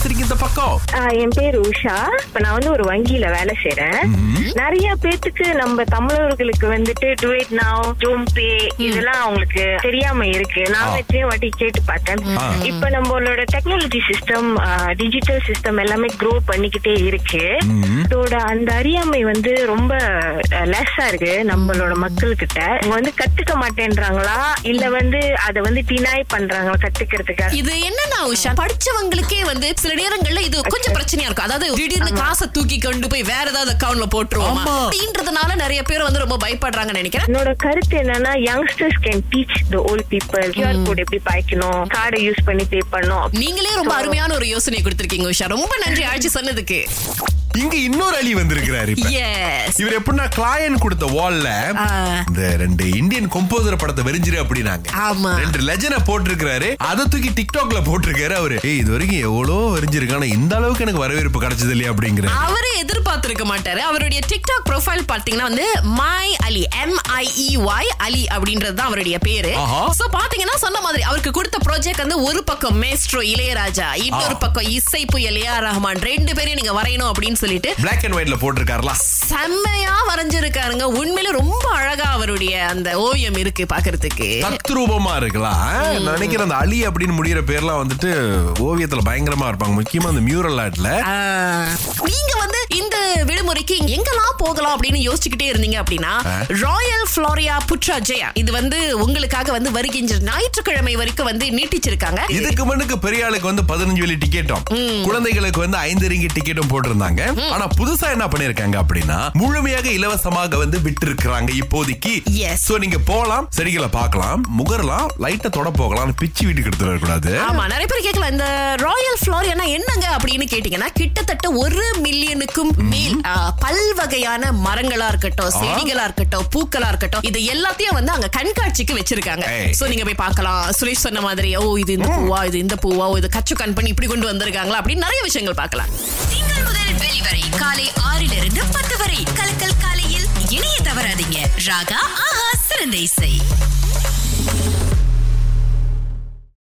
பேசுறீங்க இந்த பக்கம். என் பேர் உஷா. இப்ப நான் வந்து ஒரு வங்கியில வேலை செய்யறேன் நிறைய பேத்துக்கு நம்ம தமிழர்களுக்கு வந்துட்டு டுவேட் நாவ் ஜூம் பே இதெல்லாம் அவங்களுக்கு தெரியாம இருக்கு. நான் எத்தனையோ வாட்டி கேட்டு பார்த்தேன். இப்ப நம்மளோட டெக்னாலஜி சிஸ்டம் டிஜிட்டல் சிஸ்டம் எல்லாமே க்ரோ பண்ணிக்கிட்டே இருக்கு. இதோட அந்த அறியாமை வந்து ரொம்ப லெஸ்ஸா இருக்கு நம்மளோட மக்கள் கிட்ட அவங்க வந்து கத்துக்க மாட்டேன்றாங்களா? இல்ல வந்து அத வந்து டினாய் பண்றாங்களா கத்துக்கிறதுக்காக? இது என்னன்னா உஷா படிச்சவங்களுக்கே வந்து சில நேரங்கள்ல இது கொஞ்சம் பிரச்சனையா இருக்கும். அதாவது திடீர்னு காசை தூக்கி கொண்டு போய் வேற ஏதாவது அக்கவுண்ட்ல போட்டுருவோமா. அப்படின்றதுனால நிறைய பேர் வந்து ரொம்ப பயப்படுறாங்கன்னு நினைக்கிறேன். என்னோட கருத்து என்னன்னா youngsters can teach the old people QR code எப்படி பாய்க்கணும் கார்டை யூஸ் பண்ணி பே பண்ணணும். நீங்களே ரொம்ப அருமையான ஒரு யோசனை கொடுத்திருக்கீங்க உஷா. ரொம்ப நன்றி ஆட்சி சொன்னதுக்கு. இங்க இன்னொரு அலி வந்திருக்கிறாரு இவர் எப்படின்னா கிளாயன் கொடுத்த வால்ல. இந்த ரெண்டு இந்தியன் கம்போசர் படத்தை வெறிஞ்சிரு அப்படின்னாங்க. ரெண்டு லெஜனை போட்டிருக்காரு அதை தூக்கி டிக்டாக்ல போட்டிருக்காரு அவரு. ஏய் இது வரைக்கும் எவ்வளோ வெறிஞ்சிருக்கு. ஆனா இந்த அளவுக்கு எனக்கு வரவேற்பு கிடைச்சது இல்லையா அப்படிங்கிற அவரே எதிர்பார்த்திருக்க மாட்டாரு. அவருடைய டிக்டாக் ப்ரொஃபைல் பாத்தீங்கன்னா வந்து my Ali M I Y Ali அப்படின்றது தான் அவருடைய பேரு. சோ பாத்தீங்கன்னா சொன்ன மாதிரி அவருக்கு கொடுத்த ப்ராஜெக்ட் வந்து ஒரு பக்கம் மேஸ்ட்ரோ இளையராஜா இன்னொரு பக்கம் இசை புயல் ஏஆர் ரஹ்மான். ரெண்டு பேரையும் நீங்க வரையணும் அப்படின்னு சொல்லிட்டு பிளாக் அண்ட் ஒயிட்ல போட்டிருக்காருல. செம்மையா வரைஞ்சிருக்காருங்க. உண்மையில ரொம்ப அழகா அவருடைய அந்த ஓவியம் இருக்கு பாக்குறதுக்கு தத்ரூபமா இருக்கலாம். நான் நினைக்கிறேன் அந்த அலி அப்படின்னு முடியிற பேர்லாம் வந்துட்டு ஓவியத்துல பயங்கரமா இருப்பாங்க. முக்கியமா அந்த மியூரல் ஆர்ட்ல நீங்க வந்து இந்த விடுமுறைக்கு எங்கெல்லாம் போகலாம் அப்படின்னு யோசிச்சுக்கிட்டே இருந்தீங்க அப்படின்னா ராயல் ஃப்ளோரியா புட்ரா ஜெயா இது வந்து உங்களுக்காக வந்து வருகின்ற ஞாயிற்றுக்கிழமை வரைக்கும் வந்து நீட்டிச்சிருக்காங்க. இதுக்கு முன்னுக்கு பெரிய ஆளுக்கு வந்து பதினஞ்சு வெள்ளி டிக்கெட்டும் குழந்தைகளுக்கு வந்து ஐந்து ரிங்கி டிக்கெட்டும் போட்டிருந்தாங்க. ஆனா புதுசா என்ன பண்ணிருக்காங்க அப்படின்னா முழுமையாக இலவசமாக வந்து விட்டு இருக்கிறாங்க இப்போதைக்கு. சோ நீங்க போலாம் செடிகளை பார்க்கலாம் முகரலாம் லைட்டை தொட போகலாம் பிச்சு வீட்டுக்கு எடுத்துட்டு வரக்கூடாது. ஆமா நிறைய பேர் கேட்கலாம் இந்த ராயல் ஃப்ளோரியானா என்னங்க அப்படின்னு கேட்டீங்கன்னா கிட்டத்தட்ட ஒரு மில்லியனுக்கும் மேல் பல்வகையான மரங்களா இருக்கட்டும் செடிகளா இருக்கட்டும் பூக்களா இருக்கட்டும் இது எல்லாத்தையும் வந்து அங்க கண்காட்சிக்கு வச்சிருக்காங்க. சோ நீங்க போய் பார்க்கலாம். சுரேஷ் சொன்ன மாதிரி ஓ இது இந்த பூவா இது இந்த பூவா இது கச்சு கண் பண்ணி இப்படி கொண்டு வந்திருக்காங்களா? அப்படின்னு நிறைய விஷயங்கள் பார்க்கலாம். திங்கள் முதல் வெளிவரை காலை ராகா ஆஹா சிறந்த இசை.